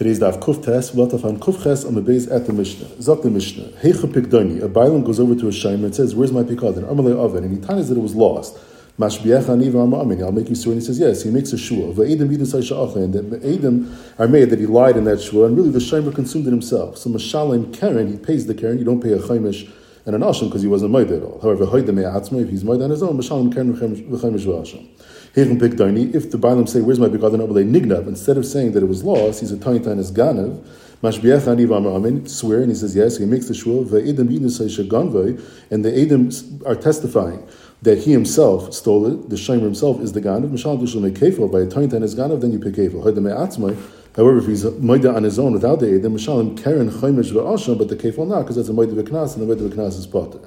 Today's daf kuftes, latafan kufches on the base at the Mishnah. Zok the Mishnah. Heicha pikdoni. A bailam goes over to a shaymer and says, "Where's my pikadon?" Amalei oven, and he tells that it was lost. Mashbiach aniv amin. I'll make you sure. And he says, "Yes." He makes a shua. Va'edim bidusay sha'acha, and the edim are made that he lied in that shua, and really the shaymer consumed it himself. So mashalim karen, he pays the karen. You don't pay a chaimish and an asham because he wasn't made at all. However, hoydem me'atzma, if he's made on his own, mashalim karen v'chaimish v'asham. If the Bailam say, Where's my Bikad Nignav? Instead of saying that it was lost, he's a Taintan as Ganav. Mashbiach Aniv Amin, swear, and he says yes, he makes the shul, and the Edom are testifying that he himself stole it, the Shomer himself is the Ganav, Mishal Dushal Mekefo, by a Taintan as Ganav, then you pick Kefo. However, if he's Maida on his own without the Edom, Mishalim Karen Chaimish Va'asham, but the Kefo not, because that's a Maida V'knas, and the Maida V'knas is Potter.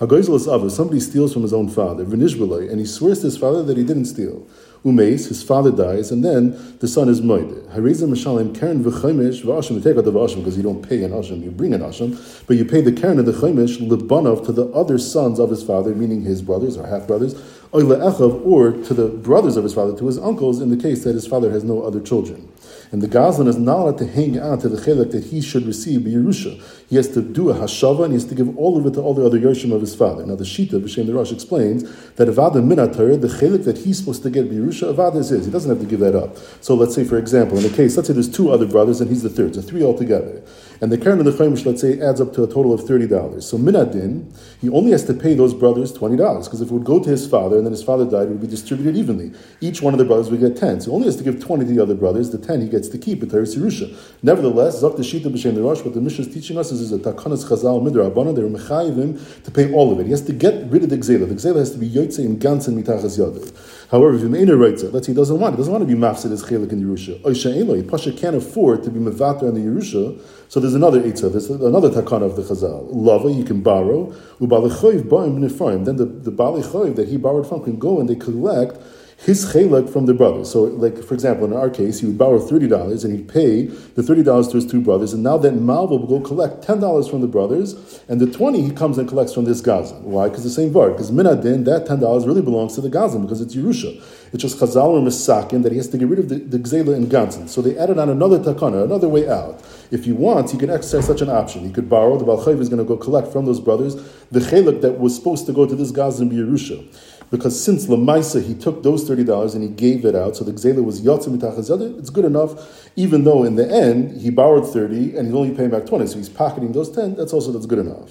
Hagoizelas Ava, somebody steals from his own father, Vinishbalai, and he swears to his father that he didn't steal. Umeis, his father dies, and then the son is moide. Harizim Mishalim Karen v'chaimish v'ashim. You take out the v'ashim because you don't pay an ashim, you bring an ashim, but you pay the Karen of the chaimish libanov to the other sons of his father, meaning his brothers or half brothers, or to the brothers of his father, to his uncles, in the case that his father has no other children. And the Gazlan is not allowed to hang on to the chelik that he should receive Yerusha. He has to do a hashava and he has to give all of it to all the other Yerushalayim of his father. Now the Shita, B'Shem the Rosh, explains that Avada Minatar, the chelik that he's supposed to get Yerusha, Avada is his. He doesn't have to give that up. So let's say, for example, in the case, let's say there's two other brothers and he's the third, so three altogether. And the Karen of the Chaimish, let's say, adds up to a total of $30. So Minadin, he only has to pay those brothers $20, because if it would go to his father and then his father died, it would be distributed evenly. Each one of the brothers would get 10. So he only has to give 20 to the other brothers, the 10 he gets to keep, Teres Yerusha. Nevertheless, Zok the Shita B'Shem the Rosh, what the Mishnah is teaching us is, is a Takanas Chazal Midra Abana, they're Mechayivim to pay all of it. He has to get rid of the Gzela. The Gzela has to be Yotze in Gansen Mitachas Yadeh. However, if Yimena writes it, let's say he doesn't want it, he doesn't want to be Mafsid as Chelik in Yerusha. Oisha Eloi, Pasha can't afford to be Mevater in the Yerusha, so there's another Eitzah, there's another Takana of the Chazal. Lava, you can borrow, Ubalichoiv Ba'im B'Nifayim, then the, the Balichoiv that he borrowed from can go and they collect his chelik from the brothers. So, like for example, in our case, he would borrow thirty dollars and he'd pay the thirty dollars to his two brothers, and now that Malva will go collect ten dollars from the brothers, and the twenty he comes and collects from this Gazan. Why? Because the same bar. Because Minadin, that ten dollars really belongs to the Gazan because it's Yerusha. It's just Chazal or Misakin that he has to get rid of the, Gzela and Gansan. So they added on another takana, another way out. If he wants, he can exercise such an option. He could borrow. The Balchayv is going to go collect from those brothers the chelik that was supposed to go to this Gazan be Yerusha because since Lamaisa he took those thirty dollars and he gave it out, so the Gzela was Yatzim Mitachazada, it's good enough, even though in the end he borrowed thirty and he's only paying back twenty, so he's pocketing those ten. That's also that's good enough.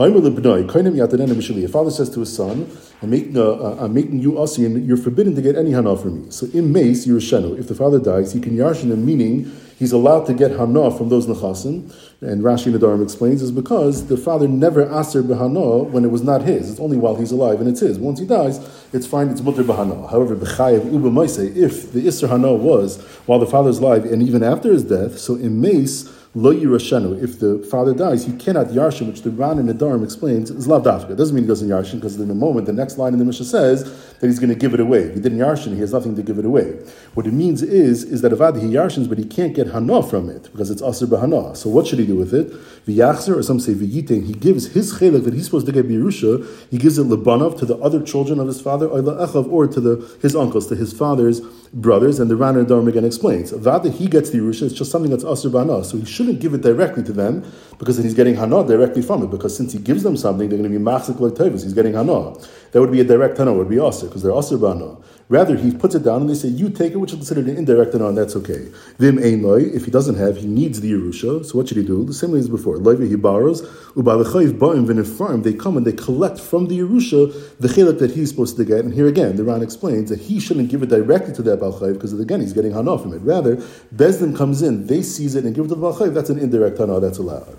A father says to his son, I'm making, making you asi, you're forbidden to get any hana from me. So in mace, you're If the father dies, he can yarshin him, meaning he's allowed to get hana from those nechasim. And Rashi Nedarim explains is because the father never aser behana when it was not his. It's only while he's alive and it's his. Once he dies, it's fine, it's mutter behana. However, b'chayev uba if the isser hana was while the father's alive and even after his death, so in mace, lo yirashenu. If the father dies, he cannot yarshin, which the Ran and Nedarim explains is lav dafka. It doesn't mean he doesn't yarshin because in the moment, the next line in the Mishnah says that he's going to give it away. If he didn't yarshin, he has nothing to give it away. What it means is is that avad he yarshins, but he can't get hana from it because it's aser b'hana. So what should he do with it? V'yachzer, or some say v'yitain. He gives his chelik that he's supposed to get birusha. He gives it lebanav to the other children of his father, or to the his uncles, to his father's brothers. And the Ran and Nedarim again explains avad he gets the yerusha. It's just something that's aser b'hana. So he shouldn't give it directly to them because then he's getting hana directly from it. Because since he gives them something, they're going to be machzik like He's getting hana. That would be a direct hana. Would be aser because they're aser b'hana. Rather, he puts it down and they say, you take it, which is considered an indirect and that's okay. Vim ein. If he doesn't have, he needs the yerusha. So what should he do? The same way as before. Loy he borrows. Ubalachayiv ba'im v'nefram. They come and they collect from the yerusha the chilek that he's supposed to get. And here again, the Ran explains that he shouldn't give it directly to that balchayiv because again he's getting hana from it. Rather, Bezdin comes in, they seize it and give it to the balchayiv. That's an indirect hana. That's allowed.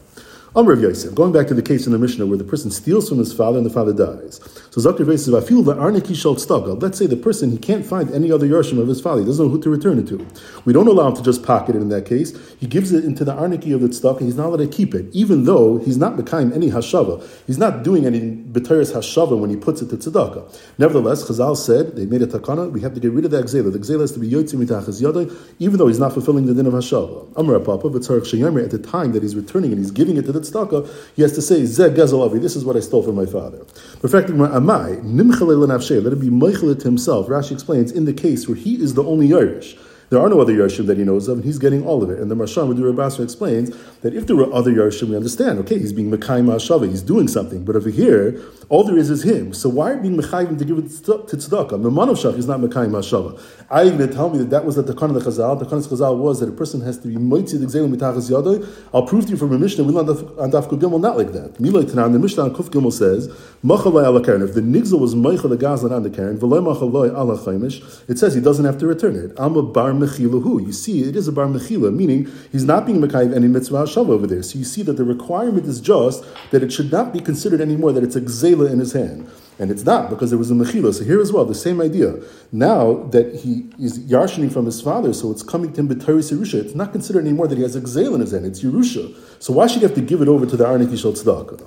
Amr of Yosef, going back to the case in the Mishnah where the person steals from his father and the father dies. So Zakir says, I feel the Arniki Shalt Let's say the person, he can't find any other Yarshim of his father. He doesn't know who to return it to. We don't allow him to just pocket it in that case. He gives it into the Arniki of the and he's not allowed to keep it, even though he's not Mekayim any Hashava. He's not doing any B'teris Hashava when he puts it to Tzedakah. Nevertheless, Chazal said, they made a takana, we have to get rid of the Gzela. The Gzela has to be Yotzim Mitachas Yadai, even though he's not fulfilling the din of Hashava. Amr Papa, at the time that he's returning and he's giving it to the Tzedakah, he has to say, Zeh Gezalavi, this is what I stole from my father. Perfecting my Amai, Nimchale Lenavshe, let it be Meichelet himself. Rashi explains, in the case where he is the only Irish, There are no other Yarshim that he knows of, and he's getting all of it. And the Madura Basra explains that if there were other Yarshim, we understand, okay, he's being Mekai Ma'ashava, he's doing something. But over here, all there is is him. So why are being Mechayim to give it to tzedakah? Memanav Shach is not Mekai Ma'ashava. Are you going to tell me that that was the Takana of the Chazal? The Takana of the Chazal was that a person has to be Moitzi the Gzelim Mitachas Yadoi. I'll prove to you from a Mishnah, we learned on Daf Gimel not like that. Milay Tanan, the Mishnah on Kuf Gimel says, Machalai ala Karen. If the Nigzel was Meichel the Gazlan on the Karen, V'loy Machalai ala Chaimish, it says he doesn't have to return it. I'm a Bar Mechilahu. You see, it is a Bar Mechila, meaning he's not being Mekayv any Mitzvah Shav over there. So you see that the requirement is just that it should not be considered anymore that it's a Gzela in his hand. And it's not because there was a mechila. So here as well, the same idea. Now that he is yarshaning from his father, so it's coming to him b'teris Yerusha. It's not considered anymore that he has a gzeil in his hand. It's Yerusha. So why should he have to give it over to the Arnik Yishal Tzedakah?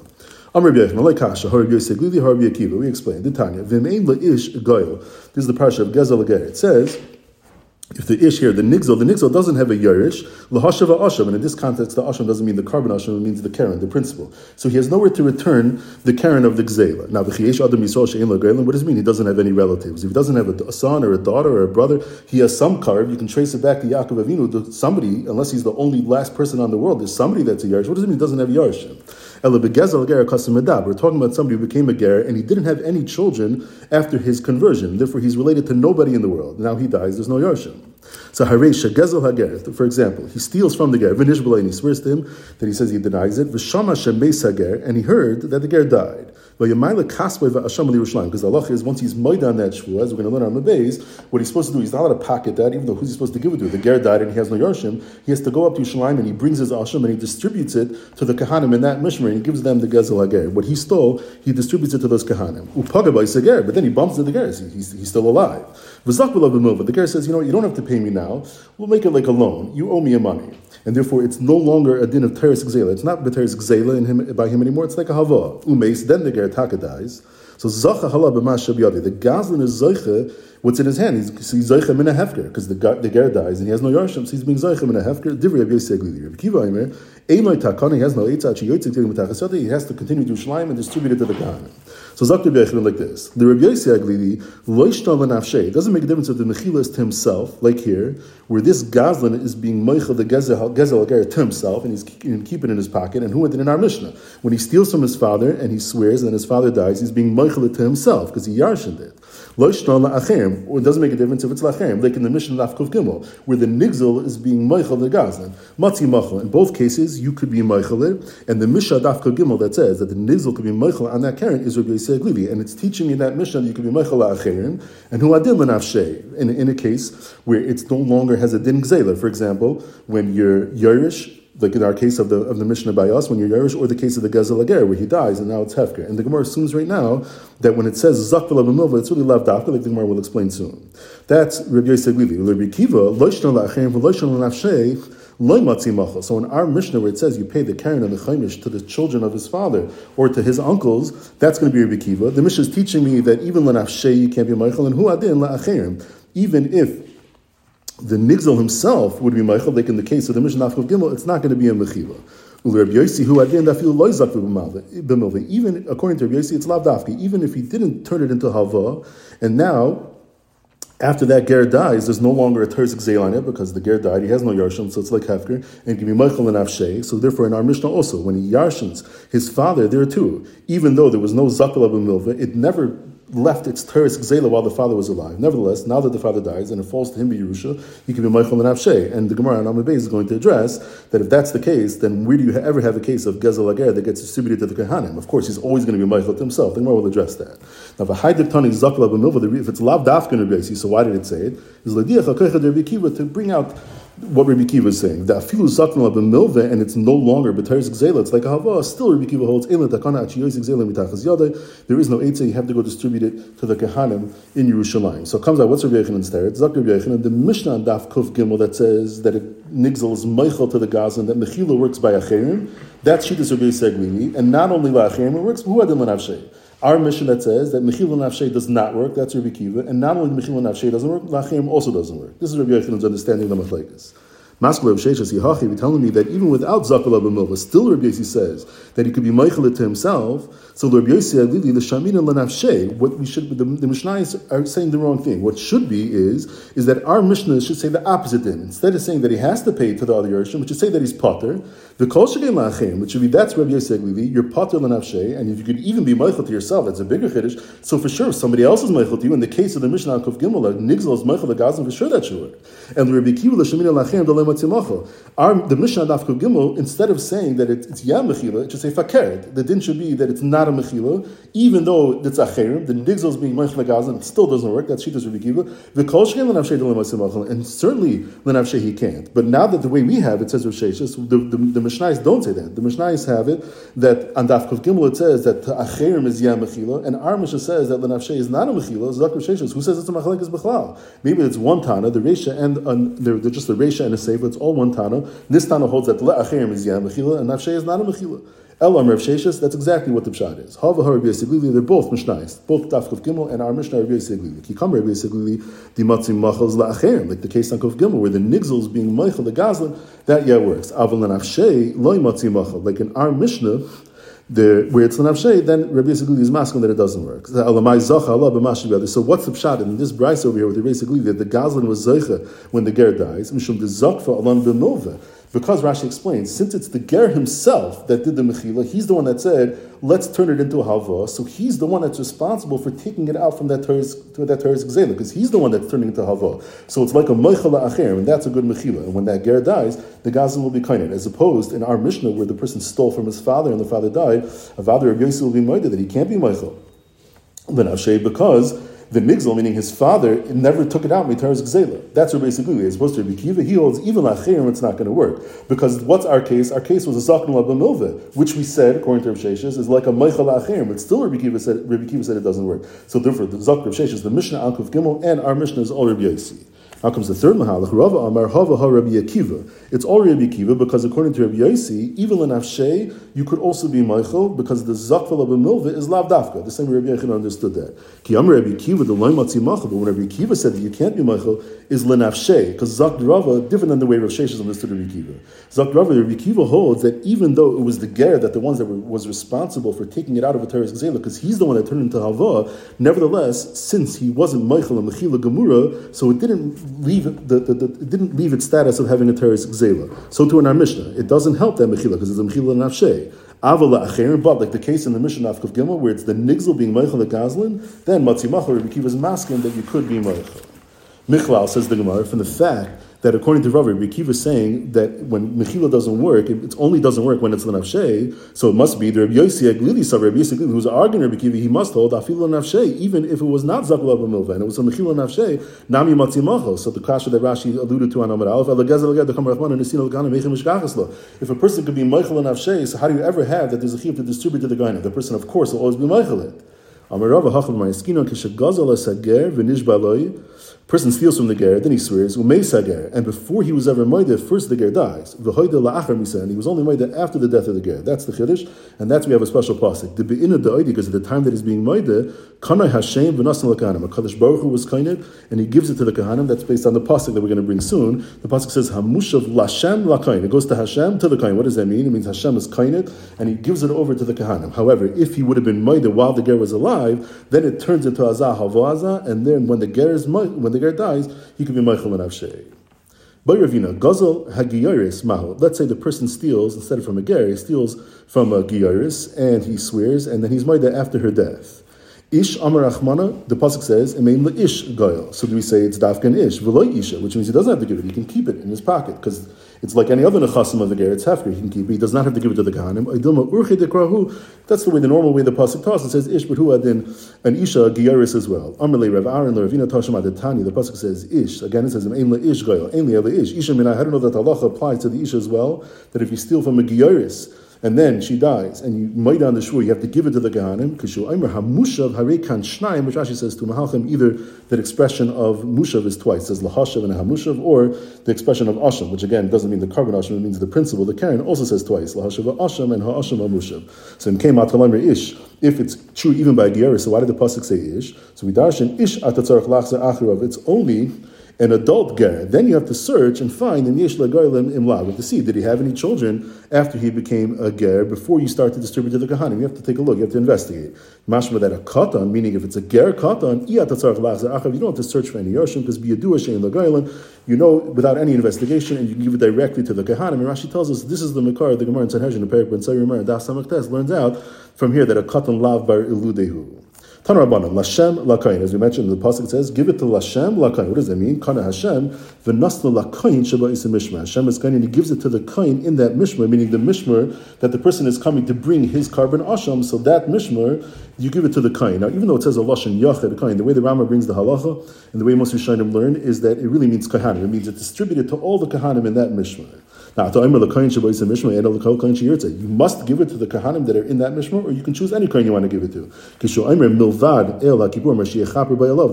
Amr Malay Kasha, Harbi Yosef, Glili Harbi Akiva. We explained. The Tanya, V'mein la'ish goyel. This is the parsha of Gezel It says, if the ish here, the nigzol, the nigzol doesn't have a yerish, lahashava asham, and in this context, the asham doesn't mean the korban asham, it means the karen, the principle. So he has nowhere to return the karen of the gzela. Now, the chiyesh adam yisrael she'en what does it mean? He doesn't have any relatives. If he doesn't have a, son or a daughter or a brother, he has some carb. You can trace it back to Yaakov Avinu, to somebody, unless he's the only last person on the world, there's somebody that's a yerish. What does it mean he doesn't have yarishim? We're talking about somebody who became a ger and he didn't have any children after his conversion. Therefore, he's related to nobody in the world. Now he dies, there's no yarshim. So Haresha Gezel Hager, for example, he steals from the Ger, and he swears to him that he says he denies it, Vishama Shemes Hager, and he heard that the Ger died. Because the asham aliuslam, because Allah is once he's made on that shvu, as we're going to learn on the base, what he's supposed to do, he's not allowed to pocket that, even though who's he supposed to give it to? The ger died and he has no yarshim. He has to go up to Yerushalayim and he brings his asham and he distributes it to the kahanim in that mishmer and he gives them the gezel hager. What he stole, he distributes it to those kahanim. Seger, but then he bumps into the ger. He's, he's still alive. The ger says, you know, you don't have to pay me now. We'll make it like a loan. You owe me a money and therefore it's no longer a din of teres gzela. It's not teres gzela him by him anymore. It's like a hava umes. Then the ger taka dies. So zacha hala b'mashab yadi. The gazlan is zeicha. What's in his hand? He's, he's zeicha min a hefker because the the ger dies and he has no yarshim. So he's being zeicha min a hefker. Divrei Rabbi Yosef. Rabbi Kiva Aimer. Einoi takani has no yoytzik tilim He has to continue to shleim and distribute it to the kahanim. So Zakir Bechel like this. The Rabbi Yossi Aglidi, Loishtal and It doesn't make a difference if the Mechila is to himself, like here, where this Gazlan is being Meichel the Gezel Gezel to himself, and he's keeping it in his pocket. And who did in our Mishnah? When he steals from his father and he swears, and then his father dies, he's being Meichel to himself because he yarshened it. La'achem, or it doesn't make a difference if it's la'achem, like in the Mishnah of Kuf Gimel, where the Nigzel is being Meichel the Gazlan. Matzi Machel. In both cases, you could be Meichel it, and the Mishnah Daf Gimel that says that the Nigzel could be Meichel on that Karen is Rabbi and it's teaching me that mission you can be meichel acherim and who adil l'nafshei in in a case where it no longer has a din gzela. For example, when you're yerish. Like in our case of the of the Mishnah by us, when you're Yerush, or the case of the Gezel Ager, where he dies and now it's Hefker. And the Gemara assumes right now that when it says Zakvel Abimilva, it's really left after, like the Gemara will explain soon. That's Rabbi Yosef. Rabbi Kiva, Loishna so in our Mishnah where it says you pay the Karen and the Chaimish to the children of his father or to his uncles, that's going to be Rabbi Kiva. The Mishnah is teaching me that even Lanafshei you can't be Michael and Hu Adin La'acherim. Even if the Nigzel himself would be Michael, like in the case of the Mishnah of Gimel, it's not going to be a Mechiva. Even according to Rabbi Yossi, it's lavdafki. Even if he didn't turn it into hava, and now after that ger dies, there's no longer a terzik zeil on it because the ger died. He has no yarshim, so it's like hefker and can be michael and avshay. So therefore, in our mishnah also, when he yarshins his father, there too, even though there was no zakal of milva, it never left its teres gzela while the father was alive. Nevertheless, now that the father dies and it falls to him be Yerusha, he can be Michael and Avshay. And the Gemara on Amid is going to address that if that's the case, then where do you ever have a case of Gezel Ager that gets distributed to the Kohanim? Of course, he's always going to be Michael to himself. The Gemara will address that. Now, if it's Lav Dafkin so why did it say it? Is to bring out what Rabbi Kiva is saying. The afilu zaknal b'milve, and it's no longer b'teres gzela. It's like a hava. Still, Rabbi Kiva holds ela takana achiyos gzela mitachas yada. There is no eitzah. You have to go distribute it to the kehanim in Yerushalayim. So it comes out. What's Rabbi Yochanan instead? Zak Rabbi Yochanan. The Mishnah Daf Kuf Gimel that says that it nigzel is meichel to the Gaza and that mechila works by acherim. That's shittas Rabbi Seglini, and not only by acherim, it works who adim l'navshei. Our mission that says that Mechil Nafshe does not work, that's Rabbi Kiva, and not only Mechil Nafshe doesn't work, Lachim also doesn't work. This is Rabbi Yochanan's understanding of the Machlekes. Maskal Sheshas Yihachi, you're telling me that even without Zakal Abamilva, still Rabbi Yossi says that he could be Meichel to himself. So Rabbi Yossi Alili, the Shamin and Lanafshe, what we should, the, the Mishnayos are saying the wrong thing. What should be is, is that our Mishnah should say the opposite thing. Instead of saying that he has to pay to the other Yerushin, which should say that he's Potter, the Kol Shegei Lachem, which should be, that's Rabbi Yossi Alili, you're Potter Lanafshe, and if you could even be Meichel to yourself, that's a bigger Kiddush. So for sure, if somebody else is Meichel to you, in the case of the Mishnah Kuf Gimel, Nigzel is Meichel the Gazan, for sure that work. And Rabbi Kiva, the Shamin Lachem, the Our, the Mishnah Daf Gimel, instead of saying that it, it's Yam Mechila, it should say Fakeret. The din should be that it's not a Mechila, even though it's a Cherim, the Nigzel is being Meichel Gazan, it still doesn't work. That's Shita's Rabbi. The Kol Shegei Lenavshei the Lematzimachel, and certainly Lenavshei he can't. But now that the way we have it says Rav the, the, the don't say that. The Mishnayos have it that on Daf Gimel it says that Acherim is Yam Mechila, and our Mishnah says that Lenavshei is not a Mechila, Zak Rav Sheshis. Who says it's a Machalek is Bechlal? Maybe it's one Tana, the Resha and uh, they're, they're just the Resha and a Sefer, it's all one Tana. This Tana holds that Le'acherim is Yam Mechila, and Nafshei is not a Mechila. Elam Rav that's exactly what the Pshat is. Hava Rabbi Yisiglili, they're both Mishnais, both Daf Kuf Gimel and our Mishnah Rabbi Yisiglili. Kikam Rabbi Yisiglili, the Matzim Machals La'acherim, like the case on Kuf Gimel, where the Nigzel is being Meichel, the Gazlan, that yeah works. Aval and Afshei, Loi Matzim Machal, like in our Mishnah, the, where it's Lanavshay, then Rabbi Yisrael is masculine that it doesn't work. So what's the pshat in this bryce over here with the Rabbi Yisrael that the Gazlan was Zeicha when the Ger dies? Because Rashi explains, since it's the Ger himself that did the Mechila, he's the one that said, let's turn it into a Halva. So he's the one that's responsible for taking it out from that Torah's Gzela, because he's the one that's turning it into Halva. So it's like a Mechala Acher, and that's a good Mechila. And when that Ger dies, the Gazan will be kained. As opposed in our Mishnah, where the person stole from his father and the father died, a father of Yosef will be moided that he can't be Ashay, because the Migzal, meaning his father, never took it out Mitaras Gzela. That's what basically as opposed to Kiva, he holds even Lacherim, it's not going to work. Because what's our case? Our case was a Zakon Labamilva, which we said, according to Rav Sheshes, is like a Meichel Lacherim, but still Rabbi Kiva said, Rabbi Kiva said it doesn't work. So therefore, the Zakon Rav Sheshes, the Mishnah Ankuf Gimel, and our Mishnah is all Rabbi Yossi. Now comes the third mahalach. Rava Amar Hava Ha Rabbi Akiva. It's all Rabbi Akiva because according to Rabbi Yossi, even in Afshei, you could also be Michael because the zakval of milva is lav dafka. The same Rabbi Yechon understood that. Ki Amar Rabbi Akiva, the loy matzi machal. But when Rabbi Akiva said that you can't be Michael, is lenafshei because zak Rava different than the way Rav Sheshes understood Rabbi Akiva. Zak Rava, Rabbi Akiva holds that even though it was the ger that the ones that were, was responsible for taking it out of a terrorist gzela, because he's the one that turned into hava. Nevertheless, since he wasn't Michael and Mechila Gemura, so it didn't leave the, the, the, it didn't leave its status of having a terrorist gzela. So too in our Mishnah, it doesn't help that Mechila because it's a Mechila nafshei. Avala acherim, but like the case in the Mishnah of Gimel, where it's the nigzel being Michael the Gazlin, then Matzimachar Rabbi Kiva is masking that you could be Michael. Michlal says the Gemara from the fact that according to Rabbi is saying that when Mechila doesn't work, it only doesn't work when it's Lanavshe, so it must be the Rabbi Yossi Aglili saw Rabbi Yossi who's arguing Rabbi Kiva, he must hold Afilu Navshe, even if it was not Zakla Milva, and it was a Mechila Navshe, Nami Matzimacho. So the kasha that Rashi alluded to on Amar Aleph, if a person could be Meichel Navshe, so how do you ever have that there's a chiv to distribute to the guy? The person, of course, will always be Meichel person steals from the ger, then he swears, and before he was ever moida, first the ger dies. And he was only moida after the death of the ger. That's the chiddush, and that's we have a special pasuk. The be'ina da'oidi, because at the time that he's being moida, kanai Hashem v'nasan l'kahanim. HaKadosh Baruch Hu was kained, and he gives it to the kahanim. That's based on the pasuk that we're going to bring soon. The pasuk says, hamushav lashem la'kain. It goes to Hashem, to the kain. What does that mean? It means Hashem is kained, and he gives it over to the kahanim. However, if he would have been moida while the ger was alive, then it turns into azah havoazah, and then when the ger is when the ger dies, he could be Michael and Avshei. By Ravina, Gazel Hagiyaris Mahu. Let's say the person steals, instead of from a ger, he steals from a Giyaris, and he swears, and then he's Maida after her death. Ish Amar Achmana, the Pasuk says, Emeim Ish Goyal. So do we say it's Dafkan Ish, Veloy Isha, which means he doesn't have to give it, he can keep it in his pocket, because it's like any other nechasim of the ger, it's hefker, he can keep he does not have to give it to the kahanim. That's the way, the normal way the pasuk talks. It says ish, but who adin an isha giyaris as well. Amalei Rav Aaron Ravina Tashim Adatani. The pasuk says ish. Again, it says aim la ish goyal, aim la ish. Isha mina. I don't know that halacha applies to the isha as well. That if you steal from a giyaris and then she dies, and you might on the shul, you have to give it to the Gehanim, because hamushav harekan shnayim, which Rashi says to Mahalchim, either that expression of mushav is twice, says lahashav and hamushav, or the expression of asham, which again doesn't mean the korban asham, it means the principle. The Karen also says twice, lahashav asham and ha'asham hamushav. So in came atalamer ish, if it's true even by Gieris, so why did the pasuk say ish? So we darshan ish atatzarach lachzer achirav. It's only an adult ger, then you have to search and find in yesh lagoyim imla to see did he have any children after he became a ger before you start to distribute to the kahanim. You have to take a look. You have to investigate. Mashma that a katan, meaning if it's a ger katan, you don't have to search for any yoshim because be a shein lagoyim. You know without any investigation, and you give it directly to the kahanim. And Rashi tells us this is the makar the Gemara in Sanhedrin, the Perik Ben Sayyid and Das learns out from here that a katan lav bar iludehu. Tanarabana, Lashem Lakain. As we mentioned, the pasuk says, "Give it to Lashem Lakain." What does that mean? Kana Hashem v'nasla Lakain sheba isim mishmar. Hashem is kain, and He gives it to the kain in that mishmar, meaning the mishmar that the person is coming to bring his korban asham. So that mishmar, you give it to the kain. Now, even though it says a lashon yached kain, the way the Rama brings the halacha and the way most Rishonim learn is that it really means kahanim. It means it's distributed to all the kahanim in that mishmar. You must give it to the kahanim that are in that mishmar, or you can choose any kain you want to give it to. The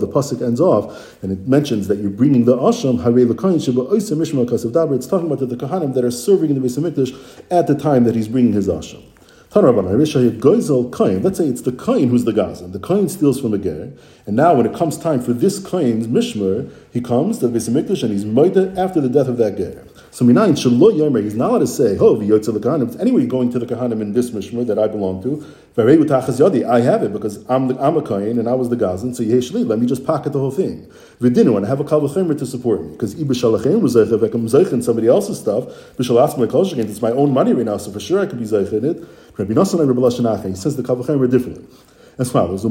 pasuk ends off, and it mentions that you're bringing the asham It's talking about the kahanim that are serving in the Beis Hamikdash at the time that he's bringing his asham. Let's say it's the kain who's the gazan. The kain steals from a ger, and now when it comes time for this kain's mishmer, he comes to the Beis and he's moida after the death of that ger. So minayin shelo yomer, he's not allowed to say, "Oh, v'yotze lekahanim." Anyway, going to the kahanim in this mishmer that I belong to. I have it because I'm the, I'm a kain and I was the gazan. So yeshli, let me just pocket the whole thing. V'dinu, and I have a kavachemer to support me because iba shalachem was zeicha somebody else's stuff. B'shalas my It's my own money right now, so for sure I could be zeicha in it. Rabbi Nassan and Rabbi He says the kavachemer differently as follows: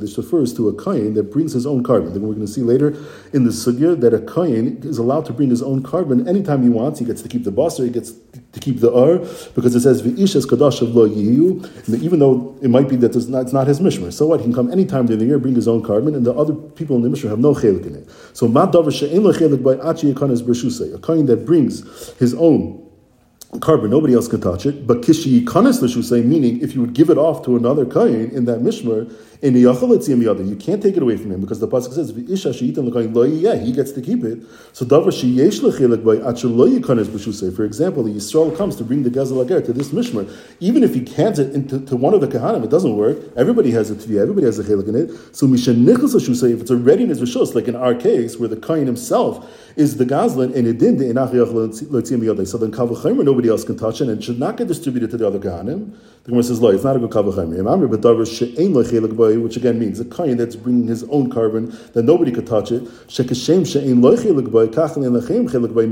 This refers to a kain that brings his own korban. Then we're going to see later in the sugya that a kain is allowed to bring his own korban anytime he wants. He gets to keep the basar, he gets to keep the ur, because it says v'ishes kadash lo yiyu. Even though it might be that it's not, it's not his mishmer, so what? He can come anytime during the year, bring his own carbon, and the other people in the mishmer have no chelik in it. So mad davar she'en lechelik by achi yekanes a kain that brings his own korban, nobody else can touch it. But kishi kanes l'shusay, meaning if you would give it off to another kain in that mishmer, in the yachal you can't take it away from him because the pasuk says yeah he gets to keep it. So davar by. For example, the Yisrael comes to bring the gezel ager to this mishmer, even if he hands it into to one of the kahanim, it doesn't work. Everybody has a tviyah, everybody has a chilik in it. So if it's a readiness rishus, like in our case where the kain himself is the gazlan and it didn't So then kavachimer nobody else can touch it and it should not get distributed to the other kahanim. The Gemara says, "Lo, it's not a good kavachimer." But davar she'ein lechilik by which again means a kain that's bringing his own korban that nobody could touch it.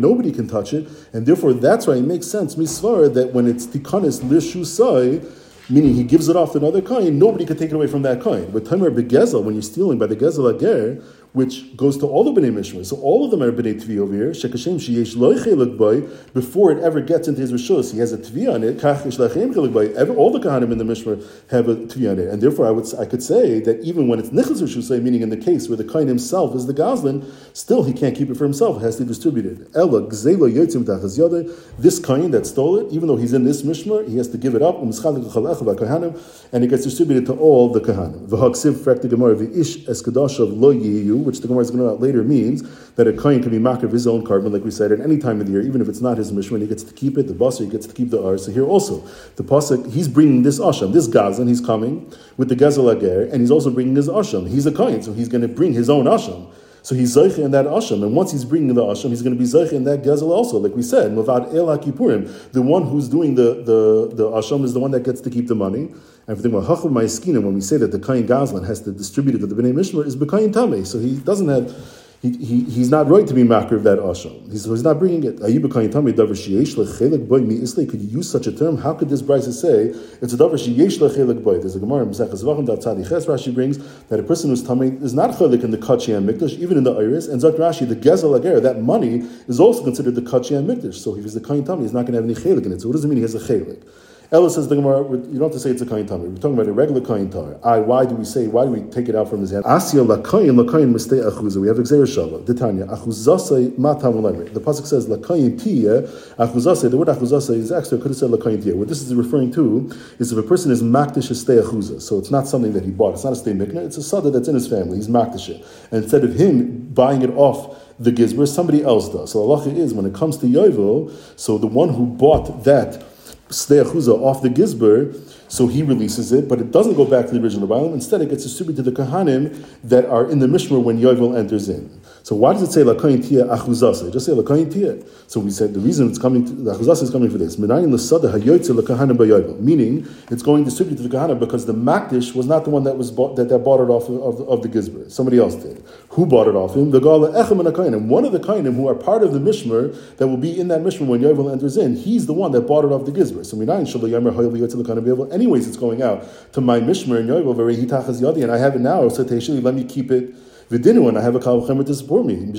Nobody can touch it, and therefore that's why it makes sense misvar that when it's tikanis lishusai, meaning he gives it off to another kain, nobody could take it away from that kain. But tamer begezel, when you're stealing by the gezel ager, which goes to all the Bnei Mishmar. So all of them are Bnei Tvi over here. Sheyesh before it ever gets into his rishos. He has a Tvi on it. All the Kahanim in the Mishmar have a Tvi on it, and therefore I would I could say that even when it's nichas rishosay, meaning in the case where the kain himself is the gazlan, still he can't keep it for himself. It has to be distributed. Ella yotzim. This kain that stole it, even though he's in this Mishmar, he has to give it up. Um, and it gets distributed to all the Kahanim. V'haksiv frekti gemara v'ish lo yiyu which the Gemara is going to later means that a kohen can be makar of his own korban, like we said, at any time of the year, even if it's not his mishmar, he gets to keep it. The basar he gets to keep the ar. So here also, the pasuk he's bringing this asham, this gazan, he's coming with the gezel ager, and he's also bringing his asham. He's a kohen, so he's going to bring his own asham. So he's Zeicha in that Asham, and once he's bringing the Asham, he's going to be Zeicha in that Gezel also, like we said, Mavad El HaKippurim. The one who's doing the, the, the Asham is the one that gets to keep the money. For the Hachav Ma'eskina, when we say that the Kain Gazlan has to distribute it to the Bnei Mishmar, is Bekayin Tameh. So he doesn't have he, he, he's not right to be makar of that asham. He's, he's not bringing it. Could you use such a term? How could this brisa say it's a davar sheyesh lechelik boy? There's a gemara in Mesechus Vachim that Tzadi Ches Rashi brings that a person who's tummy is not chelik in the kachi mikdash, even in the iris. And Zak Rashi, the gezel ager, that money is also considered the kachi mikdash. So if he's the kain tummy, he's not going to have any chelik in it. So what does it mean he has a chelik? Ella says the Gemara, you don't have to say it's a kain tamar. We're talking about a regular kain tar. I, why do we say, why do we take it out from his hand? Asya lakayin lakayin mistei achuza. We have exer shala. Ditanya, achuzasei matam The Pasuk says lakayin tiya, achuzasei. The word achuzasei is extra, could have said lakayin tiya. What this is referring to is if a person is makdish a achuza. So it's not something that he bought. It's not a stay mikna. It's a sada that's in his family. He's makdish it. And instead of him buying it off the gizber, somebody else does. So Allah is, when it comes to Yovel, so the one who bought that steachuza off the gizber, so he releases it, but it doesn't go back to the original Balaam. Instead, it gets distributed to the Kahanim that are in the Mishmar when Yovel enters in. So why does it say lakayin tia achuzasa? Just say lakayin tia. So we said the reason it's coming, to, the achuzasa is coming for this. Meaning it's going distributed to the kahana because the makdish was not the one that was bought, that, that bought it off of, of, of the gizber. Somebody else did. Who bought it off him? The gala echem and And one of the kainim who are part of the mishmer that will be in that mishmer when Yovel enters in, he's the one that bought it off the gizber. So menayin shalom yamer hayoytze lekahanim bayovel. Anyways, it's going out to my mishmer and Yovel very hitachas yadi, and I have it now. So let me keep it V'dinu, and I have a kal to support me. And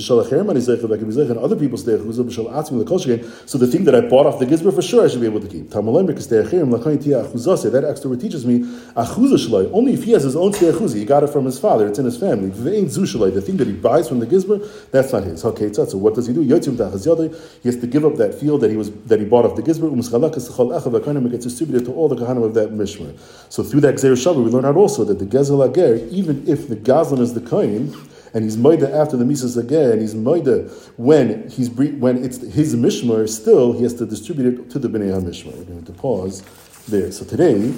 other people stay So the thing that I bought off the gizber for sure I should be able to keep. Tamalem because they are here and laqayti a khuzas that extra teaches me only if he has his own steachuza, he got it from his father. It's in his family. The thing that he buys from the gizber, that's not his. Okay, so what does he do? He has to give up that field that he was that he bought off the gizber. U'm it gets distributed to all the kahanim of that mishmer. So through that gzer shabbat, we learn out also that the gezel ager, even if the gazlan is the kain, and he's moida after the misas again, he's moida when he's when it's his mishmar. Still, he has to distribute it to the bnei hamishmar. We're going to pause there. So today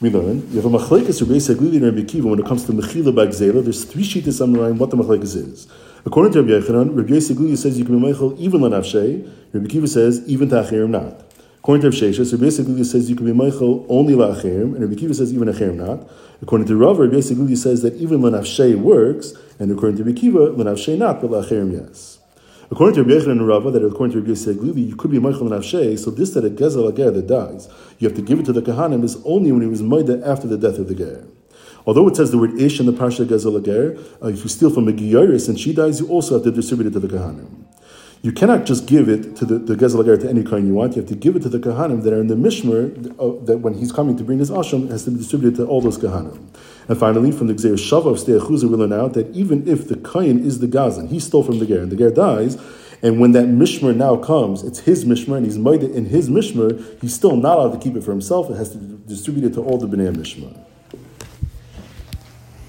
we learn you have a machlekes Rabbi Saglili and Rabbi Kiva when it comes to mechila bagzela. There's three sheets summarizing what the machlekes is. According to Rabbi Yochanan, Rabbi Saglili says you can be meichel even lanavshay. Rabbi Kiva says even tachirim not. According to Rav Sheshes, Rabbi Yisrael says you can be Michael only la'achirim, and Rabbi Kiva says even achirim not. According to Rav, Rabbi Yisrael says that even l'nafshei works, and according to Rabbi Kiva, l'nafshei not, but la'achirim yes. According to Rabbi Yechon and Rava, that according to Rabbi Yisrael you could be Michael l'nafshei, so this that a gezel ager that dies, you have to give it to the kahanim is only when he was maida after the death of the ger. Although it says the word ish in the parsha gezel ager, uh, if you steal from a giyaris and she dies, you also have to distribute it to the kahanim. You cannot just give it to the, the Gezel to any kind you want. You have to give it to the Kahanim that are in the Mishmer, uh, that when he's coming to bring his Asham, has to be distributed to all those Kahanim. And finally, from the Gzer Shava of Steachuza, we learn out that even if the Kain is the Gazan, he stole from the Ger, and the Ger dies, and when that Mishmer now comes, it's his Mishmer, and he's made it in his Mishmer, he's still not allowed to keep it for himself. It has to be distributed to all the Bnei Mishmer.